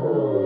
Oh.